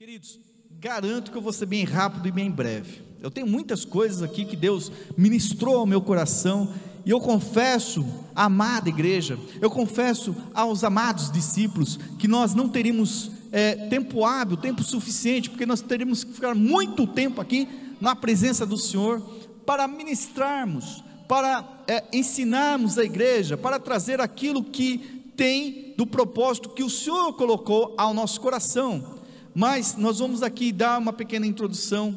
Queridos, garanto que eu vou ser bem rápido e bem breve. Eu tenho muitas coisas aqui que Deus ministrou ao meu coração e eu confesso, amada igreja, eu confesso aos amados discípulos que nós não teríamos é, tempo hábil, tempo suficiente, porque nós teríamos que ficar muito tempo aqui na presença do Senhor para ministrarmos, para é, ensinarmos a igreja, para trazer aquilo que tem do propósito que o Senhor colocou ao nosso coração. Mas nós vamos aqui dar uma pequena introdução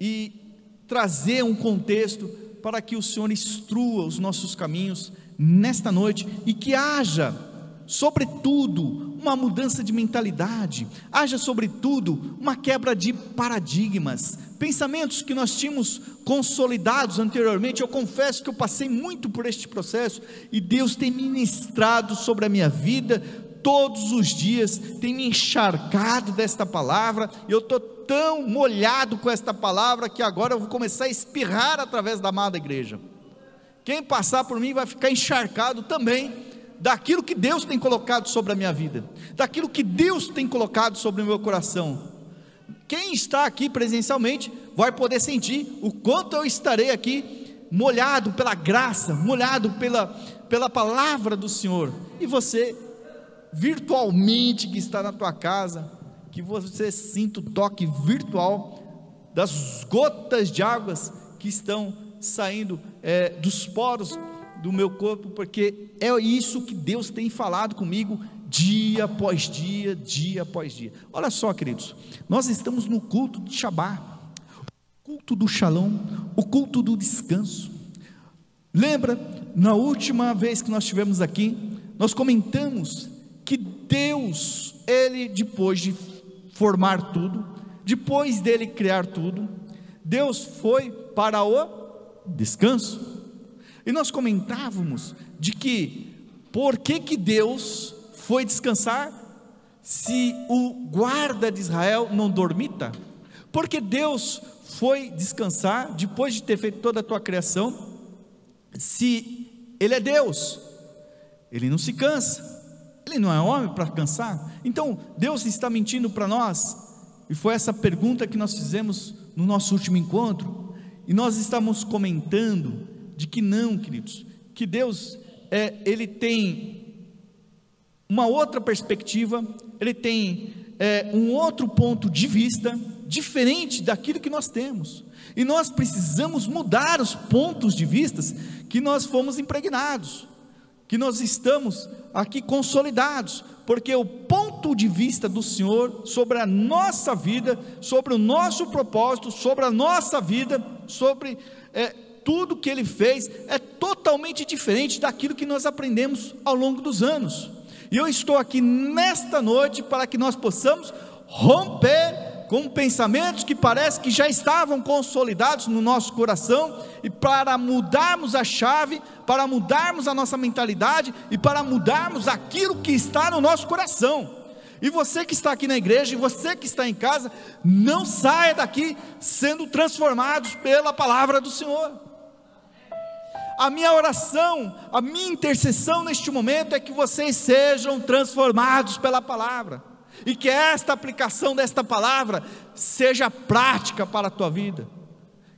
e trazer um contexto para que o Senhor instrua os nossos caminhos nesta noite e que haja, sobretudo, uma mudança de mentalidade, haja, sobretudo, uma quebra de paradigmas, pensamentos que nós tínhamos consolidados anteriormente. Eu confesso que eu passei muito por este processo e Deus tem ministrado sobre a minha vida todos os dias, tem me encharcado desta palavra, e eu estou tão molhado com esta palavra que agora eu vou começar a espirrar através da amada igreja. Quem passar por mim vai ficar encharcado também daquilo que Deus tem colocado sobre a minha vida, daquilo que Deus tem colocado sobre o meu coração. Quem está aqui presencialmente vai poder sentir o quanto eu estarei aqui molhado pela graça, molhado pela, pela palavra do Senhor. E você, virtualmente, que está na tua casa, que você sinta o toque virtual das gotas de águas que estão saindo é, dos poros do meu corpo, porque é isso que Deus tem falado comigo dia após dia, dia após dia. Olha só, queridos, nós estamos no culto de Shabá, o culto do Shalom, o culto do descanso. Lembra, na última vez que nós estivemos aqui, nós comentamos Deus, Ele, depois de formar tudo, depois dele criar tudo, Deus foi para o descanso. E nós comentávamos de que por que, que Deus foi descansar se o guarda de Israel não dormita? Porque Deus foi descansar depois de ter feito toda a tua criação, se Ele é Deus, Ele não se cansa, Ele não é homem para cansar. Então Deus está mentindo para nós, e foi essa pergunta que nós fizemos no nosso último encontro, e nós estamos comentando de que não, queridos, que Deus é, ele tem uma outra perspectiva, ele tem é, um outro ponto de vista diferente daquilo que nós temos. E nós precisamos mudar os pontos de vistas que nós fomos impregnados, que nós estamos aqui consolidados, porque o ponto de vista do Senhor sobre a nossa vida, sobre o nosso propósito, sobre a nossa vida, sobre é, tudo que ele fez é totalmente diferente daquilo que nós aprendemos ao longo dos anos. E eu estou aqui nesta noite para que nós possamos romper com pensamentos que parece que já estavam consolidados no nosso coração e para mudarmos a chave, para mudarmos a nossa mentalidade e para mudarmos aquilo que está no nosso coração. E você que está aqui na igreja, e você que está em casa, não saia daqui sendo transformados pela palavra do Senhor. A minha oração, a minha intercessão neste momento é que vocês sejam transformados pela palavra e que esta aplicação desta palavra seja prática para a tua vida,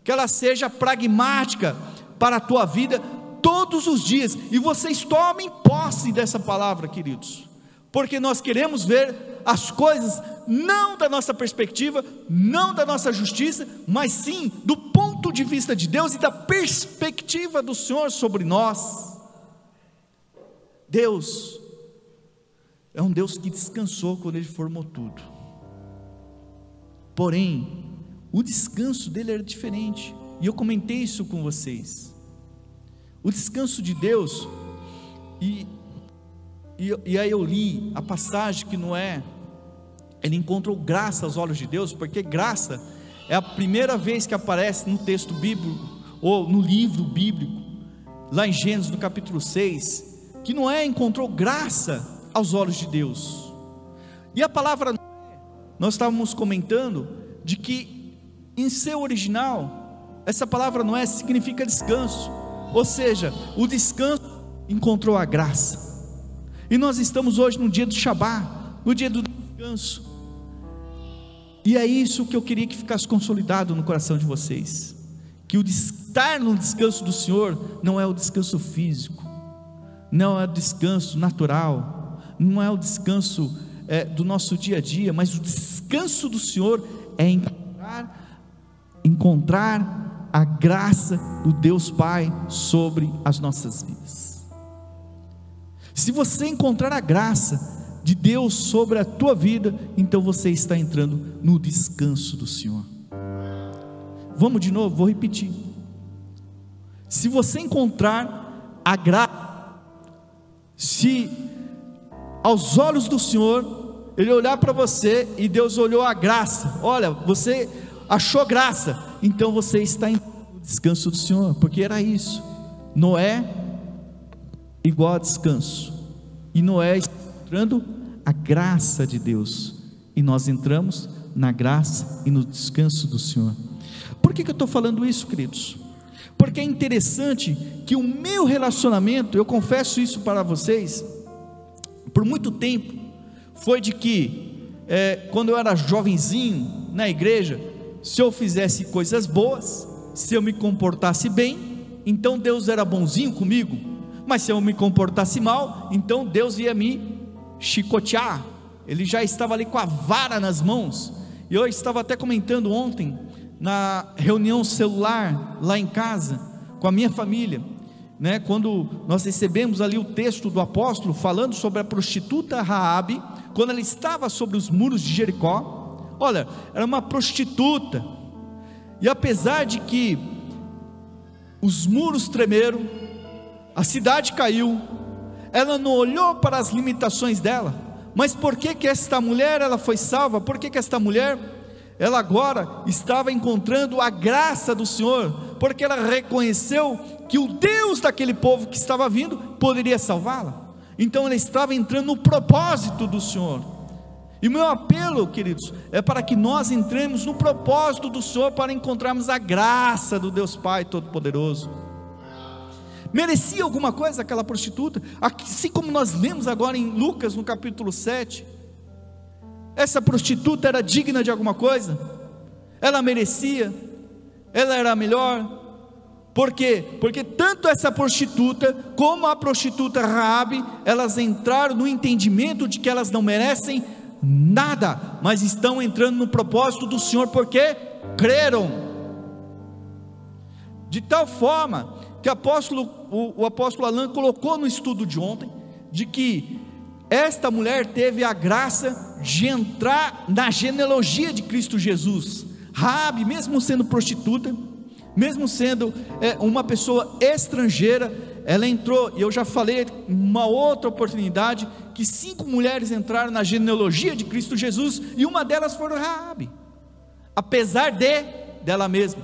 que ela seja pragmática para a tua vida todos os dias e vocês tomem posse dessa palavra, queridos, porque nós queremos ver as coisas não da nossa perspectiva, não da nossa justiça, mas sim do ponto de vista de Deus e da perspectiva do Senhor sobre nós. Deus é um Deus que descansou quando Ele formou tudo. Porém, o descanso dele era diferente, e eu comentei isso com vocês. O descanso de Deus, e, e, e aí eu li a passagem que Noé ele encontrou graça aos olhos de Deus, porque graça é a primeira vez que aparece no texto bíblico, ou no livro bíblico, lá em Gênesis, no capítulo 6, que Noé encontrou graça aos olhos de Deus. E a palavra nós estávamos comentando de que em seu original, essa palavra Noé significa descanso, ou seja, o descanso encontrou a graça. E nós estamos hoje no dia do Shabat, no dia do descanso. E é isso que eu queria que ficasse consolidado no coração de vocês. Que o estar no descanso do Senhor não é o descanso físico, não é o descanso natural, não é o descanso é, do nosso dia a dia, mas o descanso do Senhor é encontrar, encontrar a graça do Deus Pai sobre as nossas vidas. Se você encontrar a graça de Deus sobre a tua vida, então você está entrando no descanso do Senhor. Vamos de novo, vou repetir. Se você encontrar a graça, se aos olhos do Senhor, Ele olhar para você e Deus olhou a graça, olha, você achou graça, então você está em descanso do Senhor, porque era isso. Noé igual a descanso, e Noé entrando a graça de Deus, e nós entramos na graça e no descanso do Senhor. Por que, que eu estou falando isso, queridos? Porque é interessante que o meu relacionamento, eu confesso isso para vocês, por muito tempo, foi de que, é, quando eu era jovenzinho na igreja, se eu fizesse coisas boas, se eu me comportasse bem, então Deus era bonzinho comigo, mas se eu me comportasse mal, então Deus ia me chicotear, ele já estava ali com a vara nas mãos, e eu estava até comentando ontem, na reunião celular lá em casa, com a minha família, né, quando nós recebemos ali o texto do apóstolo falando sobre a prostituta Raabe, quando ela estava sobre os muros de Jericó, olha, era uma prostituta. E apesar de que os muros tremeram, a cidade caiu, ela não olhou para as limitações dela. Mas por que que esta mulher ela foi salva? Por que que esta mulher ela agora estava encontrando a graça do Senhor? Porque ela reconheceu que o Deus daquele povo que estava vindo poderia salvá-la. Então ela estava entrando no propósito do Senhor. E meu apelo, queridos, é para que nós entremos no propósito do Senhor para encontrarmos a graça do Deus Pai Todo-Poderoso. Merecia alguma coisa aquela prostituta? Assim como nós lemos agora em Lucas no capítulo 7. Essa prostituta era digna de alguma coisa? Ela merecia? Ela era melhor? Por quê? Porque tanto essa prostituta como a prostituta Raabe, elas entraram no entendimento de que elas não merecem nada, mas estão entrando no propósito do Senhor porque creram. De tal forma que apóstolo, o, o apóstolo Alain colocou no estudo de ontem, de que esta mulher teve a graça de entrar na genealogia de Cristo Jesus. Raabe, mesmo sendo prostituta, mesmo sendo é, uma pessoa estrangeira, ela entrou, e eu já falei uma outra oportunidade, que cinco mulheres entraram na genealogia de Cristo Jesus, e uma delas foi Raabe, apesar de dela mesma.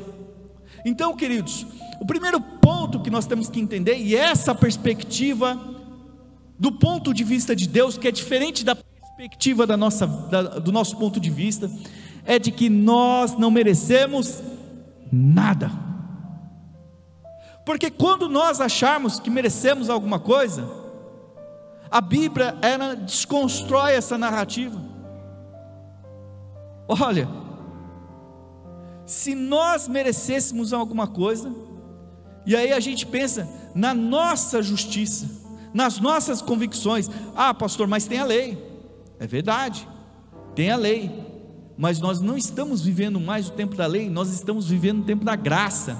Então, queridos, o primeiro ponto que nós temos que entender, e essa perspectiva, do ponto de vista de Deus, que é diferente da perspectiva da nossa, da, do nosso ponto de vista, é de que nós não merecemos nada. Porque quando nós acharmos que merecemos alguma coisa, a Bíblia ela desconstrói essa narrativa. Olha, se nós merecêssemos alguma coisa, e aí a gente pensa na nossa justiça, nas nossas convicções. Ah, pastor, mas tem a lei. É verdade, tem a lei mas nós não estamos vivendo mais o tempo da lei, nós estamos vivendo o tempo da graça.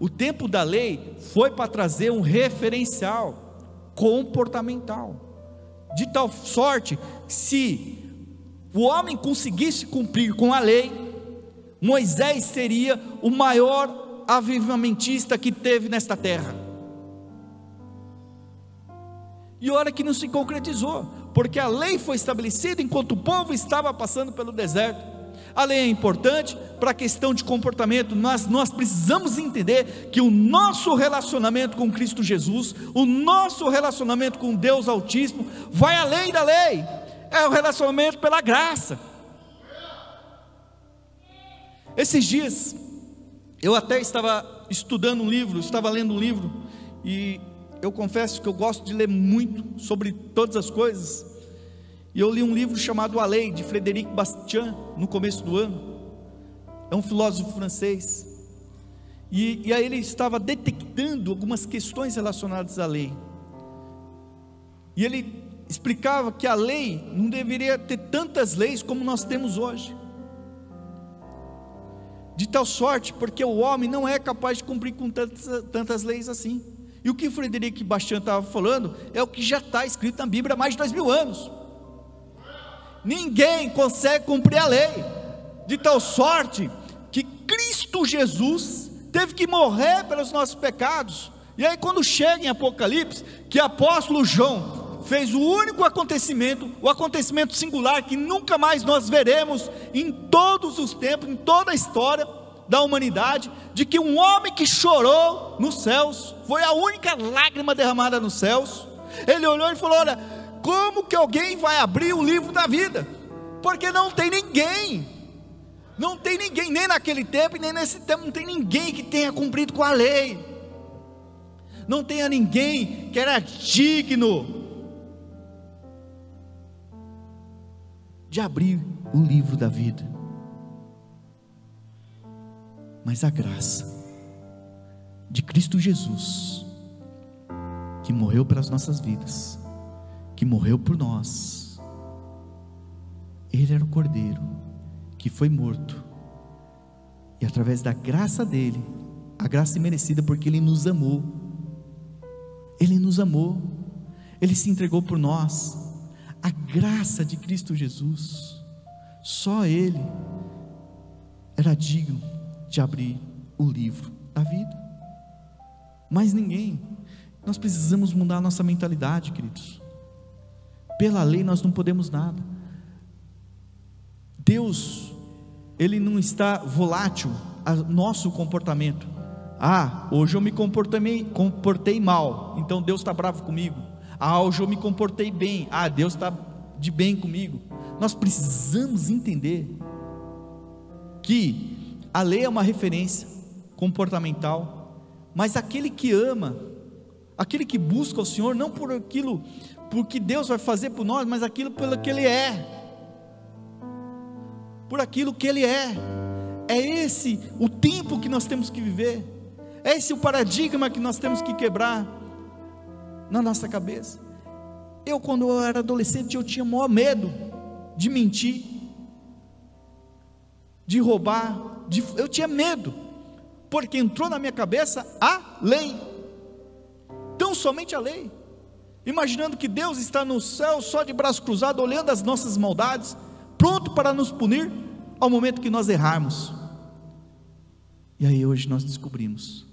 O tempo da lei foi para trazer um referencial comportamental, de tal sorte, se o homem conseguisse cumprir com a lei, Moisés seria o maior avivamentista que teve nesta terra. E olha que não se concretizou, porque a lei foi estabelecida enquanto o povo estava passando pelo deserto. A lei é importante para a questão de comportamento, mas nós precisamos entender que o nosso relacionamento com Cristo Jesus, o nosso relacionamento com Deus Altíssimo, vai além da lei, é o relacionamento pela graça. Esses dias, eu até estava estudando um livro, estava lendo um livro, e eu confesso que eu gosto de ler muito sobre todas as coisas, E eu li um livro chamado A Lei, de Frederic Bastian, no começo do ano. É um filósofo francês. E, e aí ele estava detectando algumas questões relacionadas à lei. E ele explicava que a lei não deveria ter tantas leis como nós temos hoje. De tal sorte, porque o homem não é capaz de cumprir com tantas, tantas leis assim. E o que Frederic Bastian estava falando é o que já está escrito na Bíblia há mais de dois mil anos. Ninguém consegue cumprir a lei, de tal sorte que Cristo Jesus teve que morrer pelos nossos pecados. E aí, quando chega em Apocalipse, que apóstolo João fez o único acontecimento, o acontecimento singular que nunca mais nós veremos em todos os tempos, em toda a história da humanidade, de que um homem que chorou nos céus, foi a única lágrima derramada nos céus. Ele olhou e falou: Olha, como que alguém vai abrir o livro da vida? Porque não tem ninguém, não tem ninguém, nem naquele tempo, nem nesse tempo, não tem ninguém que tenha cumprido com a lei, não tenha ninguém que era digno de abrir o livro da vida. Mas a graça de Cristo Jesus, que morreu pelas nossas vidas, que morreu por nós. Ele era o cordeiro que foi morto. E através da graça dele, a graça imerecida, porque ele nos amou. Ele nos amou. Ele se entregou por nós. A graça de Cristo Jesus. Só ele era digno de abrir o livro da vida. Mais ninguém. Nós precisamos mudar a nossa mentalidade, queridos. Pela lei nós não podemos nada. Deus, Ele não está volátil a nosso comportamento. Ah, hoje eu me comportei, comportei mal, então Deus está bravo comigo. Ah, hoje eu me comportei bem, ah, Deus está de bem comigo. Nós precisamos entender que a lei é uma referência comportamental, mas aquele que ama, aquele que busca o Senhor, não por aquilo por que Deus vai fazer por nós, mas aquilo pelo que Ele é, por aquilo que Ele é. É esse o tempo que nós temos que viver, é esse o paradigma que nós temos que quebrar na nossa cabeça. Eu, quando eu era adolescente, eu tinha maior medo de mentir, de roubar, de, eu tinha medo, porque entrou na minha cabeça a lei, tão somente a lei imaginando que Deus está no céu só de braço cruzado, olhando as nossas maldades, pronto para nos punir ao momento que nós errarmos. E aí hoje nós descobrimos,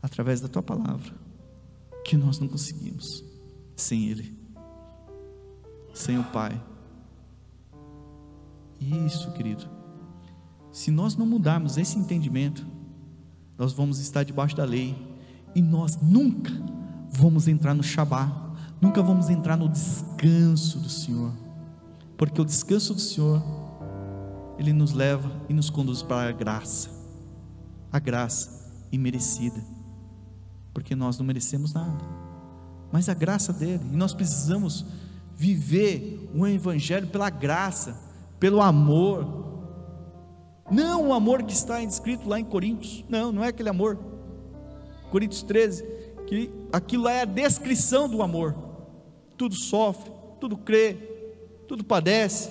através da tua palavra, que nós não conseguimos sem Ele, sem o Pai. Isso, querido. Se nós não mudarmos esse entendimento, nós vamos estar debaixo da lei. E nós nunca vamos entrar no Shabá, nunca vamos entrar no descanso do Senhor, porque o descanso do Senhor, Ele nos leva e nos conduz para a graça, a graça imerecida, porque nós não merecemos nada, mas a graça dele, e nós precisamos viver um Evangelho pela graça, pelo amor, não o amor que está escrito lá em Coríntios, não, não é aquele amor, Coríntios 13, que aquilo é a descrição do amor. Tudo sofre, tudo crê, tudo padece.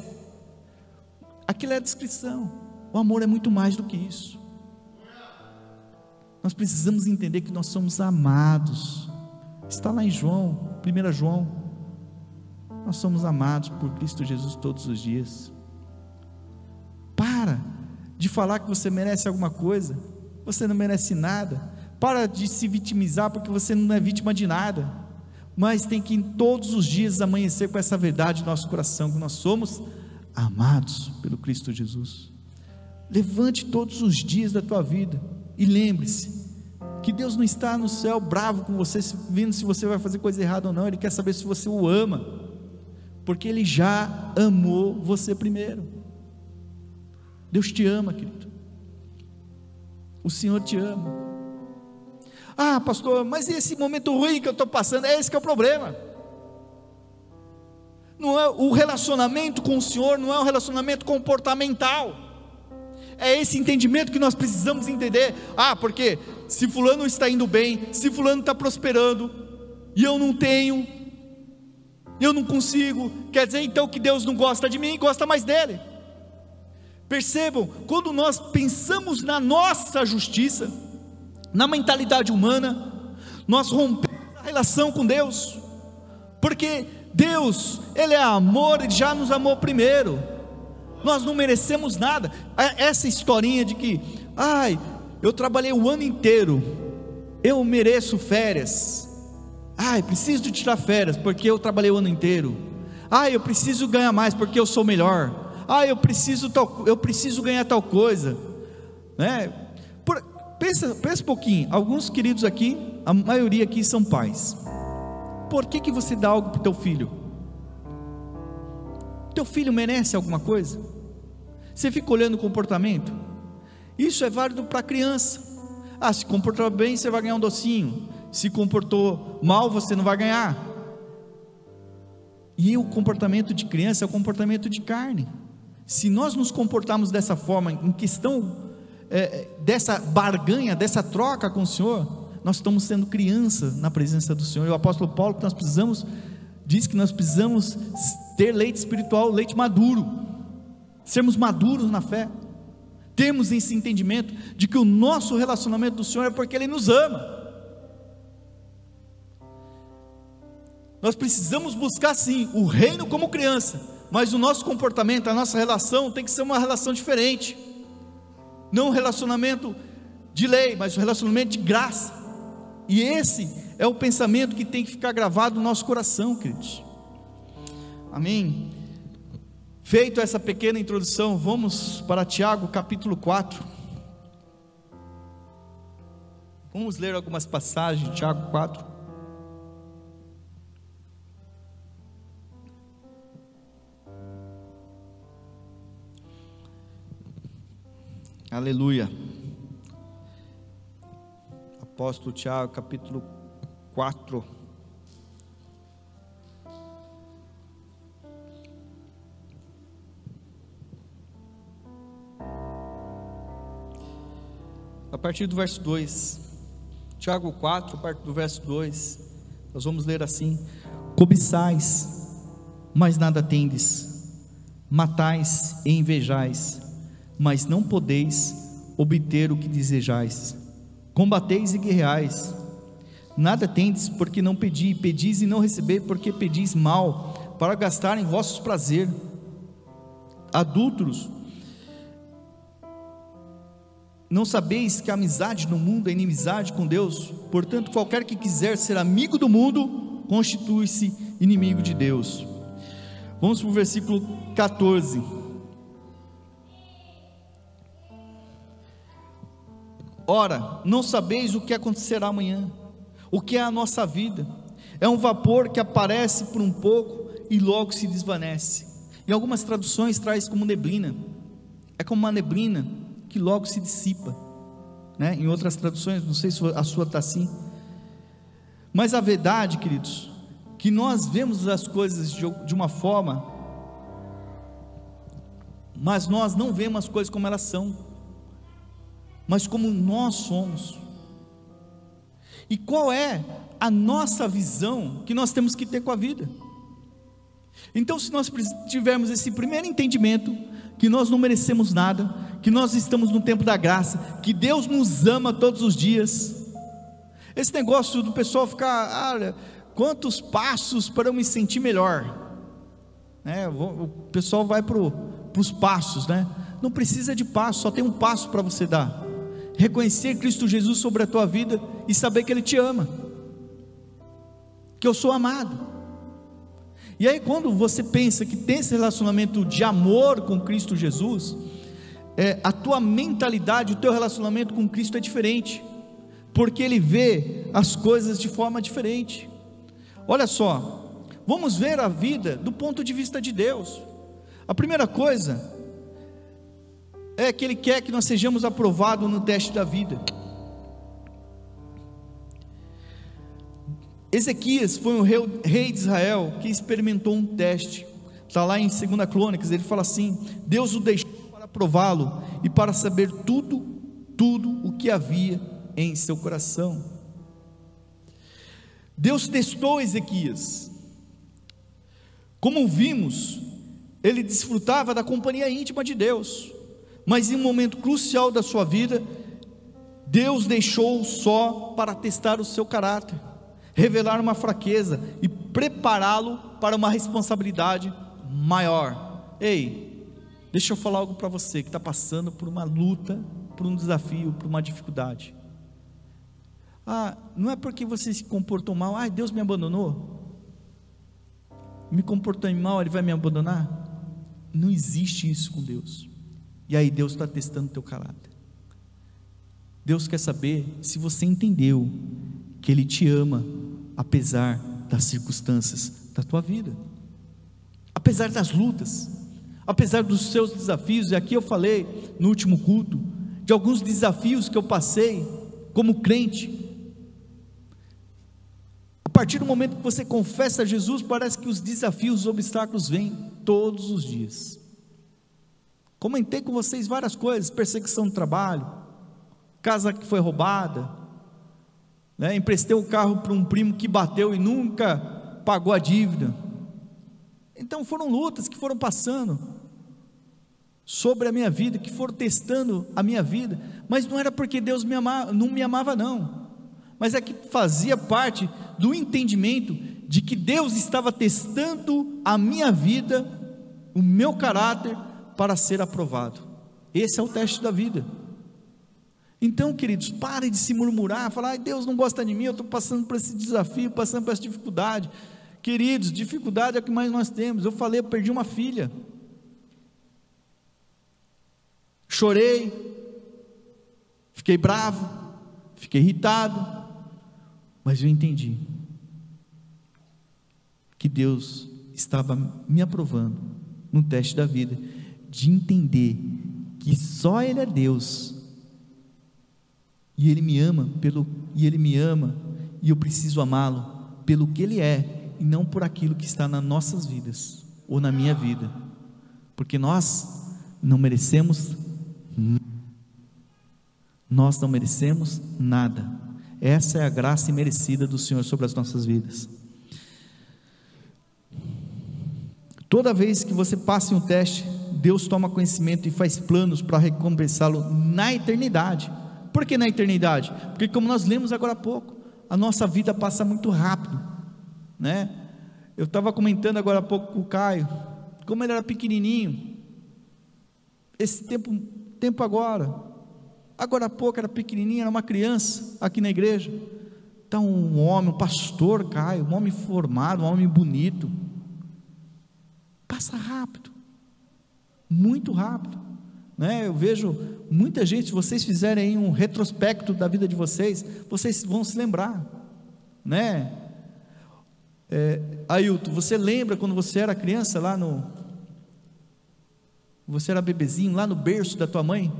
Aquilo é a descrição. O amor é muito mais do que isso. Nós precisamos entender que nós somos amados. Está lá em João, 1 João. Nós somos amados por Cristo Jesus todos os dias. Para de falar que você merece alguma coisa. Você não merece nada. Para de se vitimizar, porque você não é vítima de nada. Mas tem que em todos os dias amanhecer com essa verdade no nosso coração, que nós somos amados pelo Cristo Jesus. Levante todos os dias da tua vida e lembre-se que Deus não está no céu bravo com você, vendo se você vai fazer coisa errada ou não, Ele quer saber se você o ama, porque Ele já amou você primeiro. Deus te ama, querido. O Senhor te ama. Ah, pastor, mas esse momento ruim que eu estou passando, é esse que é o problema. Não é o relacionamento com o Senhor não é um relacionamento comportamental. É esse entendimento que nós precisamos entender. Ah, porque se fulano está indo bem, se fulano está prosperando, e eu não tenho, eu não consigo, quer dizer então que Deus não gosta de mim, gosta mais dele. Percebam, quando nós pensamos na nossa justiça, na mentalidade humana, nós rompemos a relação com Deus, porque Deus, Ele é amor, Ele já nos amou primeiro, nós não merecemos nada. É, essa historinha de que, ai, eu trabalhei o ano inteiro, eu mereço férias, ai, preciso de tirar férias porque eu trabalhei o ano inteiro, ai, eu preciso ganhar mais porque eu sou melhor ah, eu preciso tal, eu preciso ganhar tal coisa, né? Por, pensa, pensa um pouquinho. Alguns queridos aqui, a maioria aqui são pais. Por que que você dá algo para o teu filho? Teu filho merece alguma coisa? Você fica olhando o comportamento? Isso é válido para a criança. Ah, se comportou bem, você vai ganhar um docinho. Se comportou mal, você não vai ganhar. E o comportamento de criança é o comportamento de carne. Se nós nos comportarmos dessa forma, em questão é, dessa barganha, dessa troca com o Senhor, nós estamos sendo criança na presença do Senhor. E o apóstolo Paulo que nós precisamos diz que nós precisamos ter leite espiritual, leite maduro, sermos maduros na fé. Temos esse entendimento de que o nosso relacionamento do Senhor é porque Ele nos ama. Nós precisamos buscar sim o reino como criança, mas o nosso comportamento, a nossa relação tem que ser uma relação diferente. Não um relacionamento de lei, mas um relacionamento de graça. E esse é o pensamento que tem que ficar gravado no nosso coração, queridos. Amém. Feito essa pequena introdução, vamos para Tiago capítulo 4. Vamos ler algumas passagens de Tiago 4. Aleluia. Apóstolo Tiago, capítulo 4. A partir do verso 2. Tiago 4, a partir do verso 2. Nós vamos ler assim: Cobiçais, mas nada tendes, matais e invejais mas não podeis obter o que desejais. Combateis e guerreais. Nada tendes porque não pedi, pedis e não receber porque pedis mal, para gastar em vossos prazer. Adúlteros, não sabeis que a amizade no mundo é inimizade com Deus? Portanto, qualquer que quiser ser amigo do mundo, constitui-se inimigo de Deus. Vamos para o versículo 14. Ora, não sabeis o que acontecerá amanhã, o que é a nossa vida. É um vapor que aparece por um pouco e logo se desvanece. Em algumas traduções traz como neblina. É como uma neblina que logo se dissipa. Né? Em outras traduções, não sei se a sua está assim. Mas a verdade, queridos, que nós vemos as coisas de uma forma, mas nós não vemos as coisas como elas são mas como nós somos. E qual é a nossa visão que nós temos que ter com a vida? Então, se nós tivermos esse primeiro entendimento, que nós não merecemos nada, que nós estamos no tempo da graça, que Deus nos ama todos os dias, esse negócio do pessoal ficar, olha, quantos passos para eu me sentir melhor, né? o pessoal vai para os passos, né? Não precisa de passo, só tem um passo para você dar reconhecer Cristo Jesus sobre a tua vida e saber que Ele te ama, que eu sou amado. E aí, quando você pensa que tem esse relacionamento de amor com Cristo Jesus, é, a tua mentalidade, o teu relacionamento com Cristo é diferente, porque Ele vê as coisas de forma diferente. Olha só, vamos ver a vida do ponto de vista de Deus. A primeira coisa é que Ele quer que nós sejamos aprovados no teste da vida. Ezequias foi um rei de Israel que experimentou um teste. está lá em 2 Crônicas, ele fala assim: Deus o deixou para prová-lo e para saber tudo, tudo o que havia em seu coração. Deus testou Ezequias. Como vimos, ele desfrutava da companhia íntima de Deus, mas em um momento crucial da sua vida, Deus deixou só para testar o seu caráter, revelar uma fraqueza e prepará-lo para uma responsabilidade maior. Ei, deixa eu falar algo para você que está passando por uma luta, por um desafio, por uma dificuldade. Ah, não é porque você se comportou mal, ah, Deus me abandonou. Me comportou mal, Ele vai me abandonar? Não existe isso com Deus. E aí Deus está testando teu caráter. Deus quer saber se você entendeu que Ele te ama, apesar das circunstâncias da tua vida, apesar das lutas, apesar dos seus desafios. E aqui eu falei no último culto de alguns desafios que eu passei como crente. A partir do momento que você confessa a Jesus, parece que os desafios, os obstáculos vêm todos os dias. Comentei com vocês várias coisas: perseguição no trabalho, casa que foi roubada, né? emprestei o carro para um primo que bateu e nunca pagou a dívida. Então foram lutas que foram passando sobre a minha vida, que foram testando a minha vida, mas não era porque Deus me amava, não me amava não, mas é que fazia parte do entendimento de que Deus estava testando a minha vida, o meu caráter para ser aprovado. Esse é o teste da vida. Então, queridos, pare de se murmurar, falar, Deus não gosta de mim, eu estou passando por esse desafio, passando por essa dificuldade. Queridos, dificuldade é o que mais nós temos. Eu falei, eu perdi uma filha. Chorei, fiquei bravo, fiquei irritado, mas eu entendi que Deus estava me aprovando no teste da vida, de entender que só Ele é Deus e Ele me ama pelo e Ele me ama e eu preciso amá-lo pelo que Ele é e não por aquilo que está nas nossas vidas ou na minha vida, porque nós não merecemos nós não merecemos nada. Essa é a graça imerecida do Senhor sobre as nossas vidas. Toda vez que você passa em um teste, Deus toma conhecimento e faz planos para recompensá-lo na eternidade. Por que na eternidade? Porque como nós lemos agora há pouco, a nossa vida passa muito rápido, né? Eu estava comentando agora há pouco com o Caio, como ele era pequenininho, esse tempo, tempo agora, agora há pouco era pequenininho, era uma criança aqui na igreja, está um homem, um pastor Caio, um homem formado, um homem bonito, passa rápido, muito rápido, né? Eu vejo muita gente, se vocês fizerem um retrospecto da vida de vocês, vocês vão se lembrar, né? É, Ailton, você lembra quando você era criança lá no. Você era bebezinho lá no berço da tua mãe?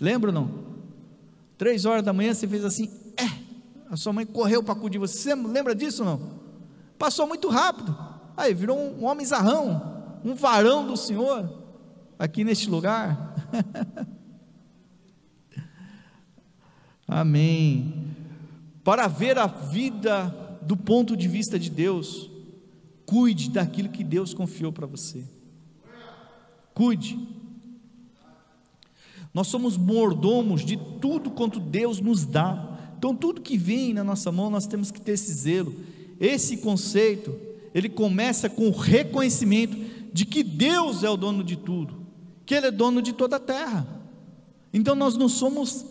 Lembra ou não? Três horas da manhã você fez assim, é, a sua mãe correu para acudir você. Você lembra disso ou não? Passou muito rápido. Aí virou um homem zarrão, um varão do Senhor, aqui neste lugar. Amém. Para ver a vida do ponto de vista de Deus, cuide daquilo que Deus confiou para você. Cuide. Nós somos mordomos de tudo quanto Deus nos dá. Então, tudo que vem na nossa mão, nós temos que ter esse zelo. Esse conceito, ele começa com o reconhecimento de que Deus é o dono de tudo, que Ele é dono de toda a terra. Então, nós não somos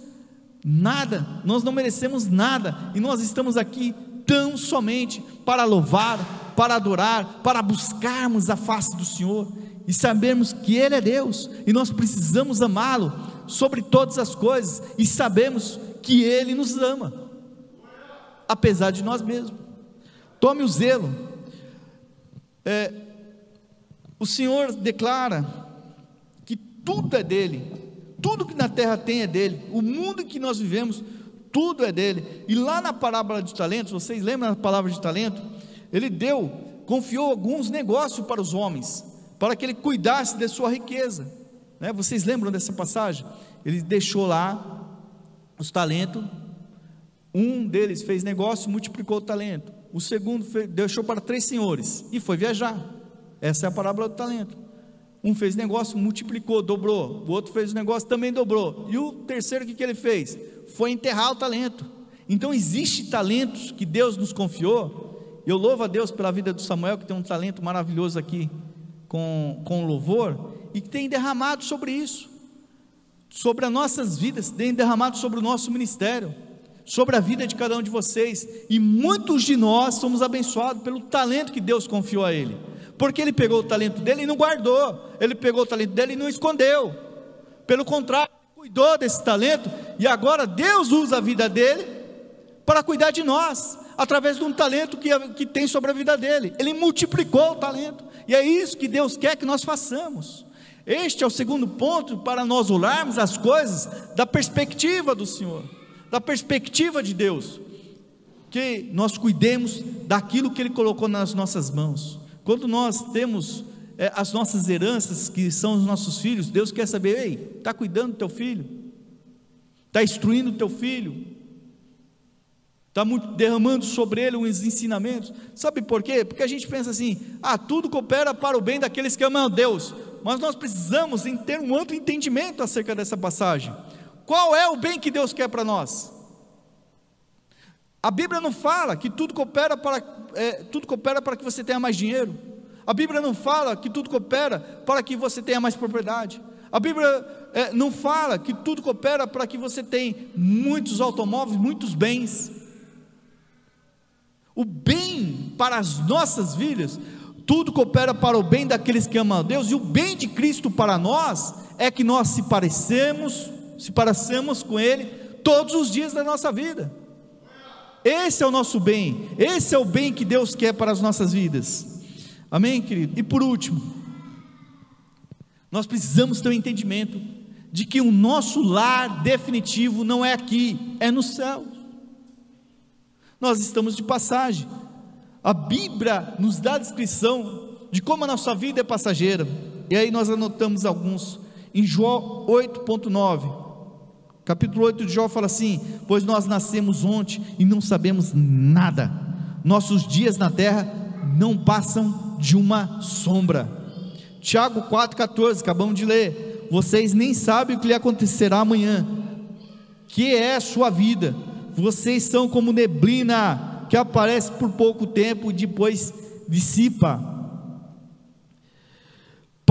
nada, nós não merecemos nada, e nós estamos aqui tão somente para louvar, para adorar, para buscarmos a face do Senhor e sabermos que Ele é Deus e nós precisamos amá-lo sobre todas as coisas e sabemos que Ele nos ama, apesar de nós mesmos. Tome o zelo. É, o Senhor declara tudo é dele, tudo que na terra tem é dele, o mundo em que nós vivemos, tudo é dele. E lá na parábola de talentos, vocês lembram da palavra de talento? Ele deu, confiou alguns negócios para os homens. para que ele cuidasse de sua riqueza. Né? Vocês lembram dessa passagem? Ele deixou lá os talentos, um deles fez negócio, multiplicou o talento, o segundo fez, deixou para três senhores e foi viajar. Essa é a parábola do talento. Um fez negócio, multiplicou, dobrou. O outro fez negócio, também dobrou. E o terceiro, o que, que ele fez? Foi enterrar o talento. Então, existe talentos que Deus nos confiou. Eu louvo a Deus pela vida do Samuel, que tem um talento maravilhoso aqui com, com louvor, e que tem derramado sobre isso, sobre as nossas vidas, tem derramado sobre o nosso ministério, sobre a vida de cada um de vocês. E muitos de nós somos abençoados pelo talento que Deus confiou a Ele porque ele pegou o talento dele e não guardou, ele pegou o talento dele e não escondeu, pelo contrário, cuidou desse talento, e agora Deus usa a vida dele para cuidar de nós, através de um talento que, que tem sobre a vida dele, ele multiplicou o talento, e é isso que Deus quer que nós façamos. Este é o segundo ponto para nós olharmos as coisas da perspectiva do Senhor, da perspectiva de Deus, que nós cuidemos daquilo que Ele colocou nas nossas mãos. Quando nós temos é, as nossas heranças, que são os nossos filhos, Deus quer saber: ei, está cuidando do teu filho? Está instruindo o teu filho? Está derramando sobre ele uns ensinamentos? Sabe por quê? Porque a gente pensa assim: ah, tudo coopera para o bem daqueles que amam a Deus. Mas nós precisamos ter um amplo entendimento acerca dessa passagem. Qual é o bem que Deus quer para nós? A Bíblia não fala que tudo coopera para, é, tudo coopera para que você tenha mais dinheiro. A Bíblia não fala que tudo coopera para que você tenha mais propriedade. A Bíblia é, não fala que tudo coopera para que você tenha muitos automóveis, muitos bens. O bem para as nossas vidas, tudo coopera para o bem daqueles que amam a Deus, e o bem de Cristo para nós é que nós se parecemos, se parecemos com Ele todos os dias da nossa vida. Esse é o nosso bem, esse é o bem que Deus quer para as nossas vidas. Amém, querido? E por último, nós precisamos ter o um entendimento de que o nosso lar definitivo não é aqui, é no céu. Nós estamos de passagem. A Bíblia nos dá a descrição de como a nossa vida é passageira. E aí nós anotamos alguns. Em João 8.9, Capítulo 8 de Jó fala assim: Pois nós nascemos ontem e não sabemos nada, nossos dias na terra não passam de uma sombra. Tiago 4,14, acabamos de ler. Vocês nem sabem o que lhe acontecerá amanhã, que é a sua vida. Vocês são como neblina que aparece por pouco tempo e depois dissipa.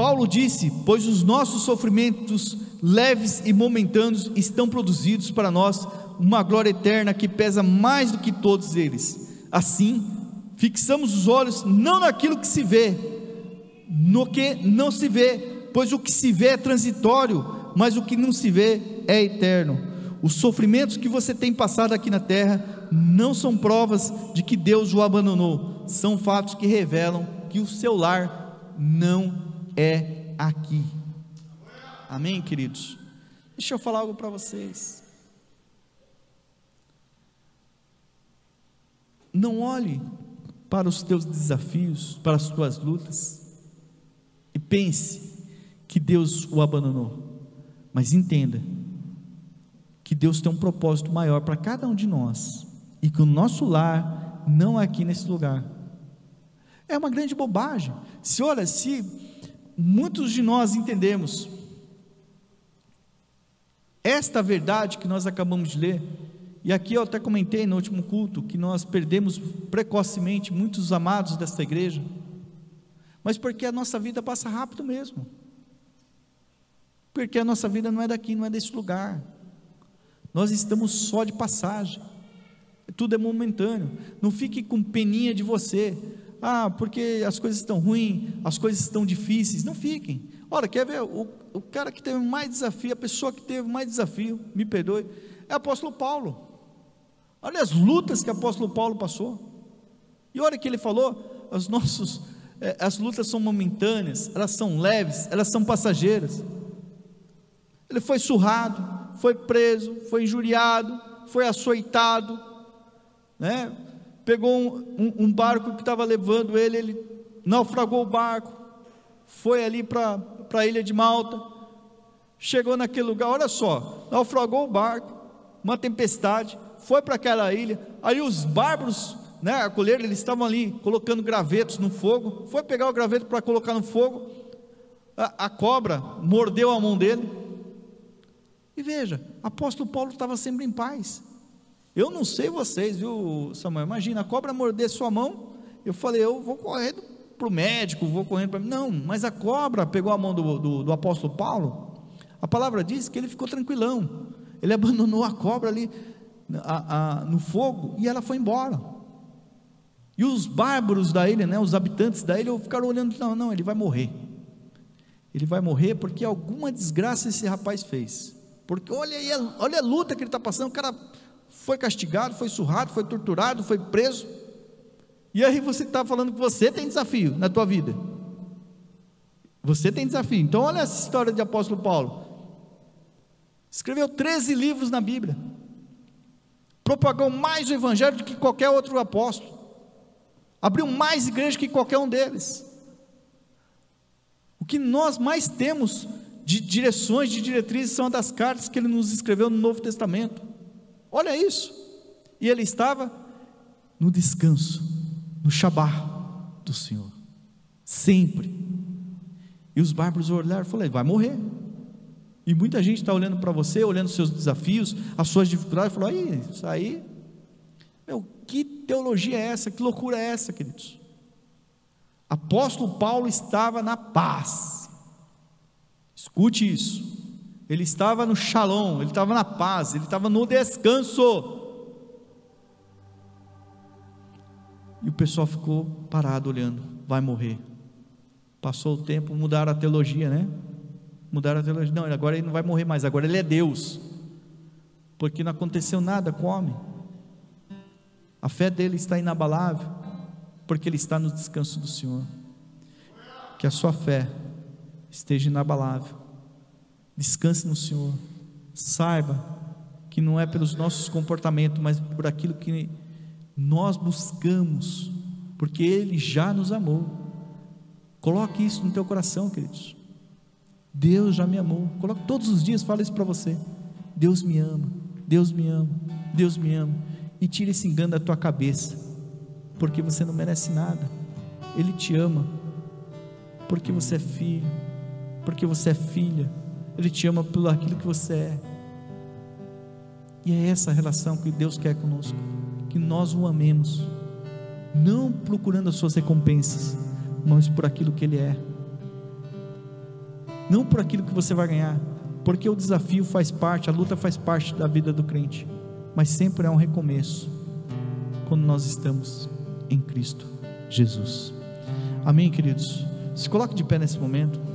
Paulo disse: Pois os nossos sofrimentos leves e momentâneos estão produzidos para nós uma glória eterna que pesa mais do que todos eles. Assim, fixamos os olhos não naquilo que se vê, no que não se vê, pois o que se vê é transitório, mas o que não se vê é eterno. Os sofrimentos que você tem passado aqui na terra não são provas de que Deus o abandonou, são fatos que revelam que o seu lar não é aqui. Amém, queridos? Deixa eu falar algo para vocês. Não olhe para os teus desafios, para as tuas lutas, e pense que Deus o abandonou. Mas entenda que Deus tem um propósito maior para cada um de nós, e que o nosso lar não é aqui nesse lugar. É uma grande bobagem. Se olha, se muitos de nós entendemos. Esta verdade que nós acabamos de ler, e aqui eu até comentei no último culto que nós perdemos precocemente muitos amados desta igreja, mas porque a nossa vida passa rápido mesmo, porque a nossa vida não é daqui, não é desse lugar, nós estamos só de passagem, tudo é momentâneo, não fique com peninha de você, ah, porque as coisas estão ruins, as coisas estão difíceis. Não fiquem. Ora, quer ver? O, o cara que teve mais desafio, a pessoa que teve mais desafio, me perdoe, é o apóstolo Paulo. Olha as lutas que o apóstolo Paulo passou. E olha que ele falou: os nossos, é, as lutas são momentâneas, elas são leves, elas são passageiras. Ele foi surrado, foi preso, foi injuriado, foi açoitado, né? Pegou um, um, um barco que estava levando ele, ele naufragou o barco, foi ali para a ilha de Malta, chegou naquele lugar, olha só, naufragou o barco, uma tempestade, foi para aquela ilha, aí os bárbaros, né, acolheram, eles estavam ali colocando gravetos no fogo, foi pegar o graveto para colocar no fogo, a, a cobra mordeu a mão dele, e veja, apóstolo Paulo estava sempre em paz, eu não sei vocês, viu, Samuel? Imagina, a cobra morder sua mão. Eu falei, eu vou correr para o médico, vou correndo para. Não, mas a cobra pegou a mão do, do, do, apóstolo Paulo. A palavra diz que ele ficou tranquilão. Ele abandonou a cobra ali a, a, no fogo e ela foi embora. E os bárbaros da ilha, né, os habitantes da ilha, ficaram olhando: não, não, ele vai morrer. Ele vai morrer porque alguma desgraça esse rapaz fez. Porque olha aí, olha a luta que ele está passando. O cara foi castigado, foi surrado, foi torturado, foi preso. E aí você está falando que você tem desafio na tua vida. Você tem desafio. Então olha essa história de apóstolo Paulo. Escreveu 13 livros na Bíblia. Propagou mais o evangelho do que qualquer outro apóstolo. Abriu mais igrejas que qualquer um deles. O que nós mais temos de direções, de diretrizes, são das cartas que ele nos escreveu no Novo Testamento. Olha isso. E ele estava no descanso, no Shabat do Senhor. Sempre. E os bárbaros olharam e falaram: vai morrer. E muita gente está olhando para você, olhando os seus desafios, as suas dificuldades, e falou: aí, isso aí, meu, que teologia é essa? Que loucura é essa, queridos? Apóstolo Paulo estava na paz. Escute isso. Ele estava no shalom, ele estava na paz, ele estava no descanso. E o pessoal ficou parado olhando, vai morrer. Passou o tempo, mudaram a teologia, né? Mudaram a teologia. Não, agora ele não vai morrer mais, agora ele é Deus. Porque não aconteceu nada com o homem. A fé dele está inabalável, porque ele está no descanso do Senhor. Que a sua fé esteja inabalável Descanse no Senhor. Saiba que não é pelos nossos comportamentos, mas por aquilo que nós buscamos, porque Ele já nos amou. Coloque isso no teu coração, queridos. Deus já me amou. Coloque todos os dias, fala isso para você. Deus me ama, Deus me ama, Deus me ama. E tire esse engano da tua cabeça, porque você não merece nada. Ele te ama, porque você é filho, porque você é filha ele te ama por aquilo que você é. E é essa relação que Deus quer conosco, que nós o amemos, não procurando as suas recompensas, mas por aquilo que Ele é, não por aquilo que você vai ganhar, porque o desafio faz parte, a luta faz parte da vida do crente, mas sempre é um recomeço quando nós estamos em Cristo Jesus. Amém, queridos? Se coloque de pé nesse momento.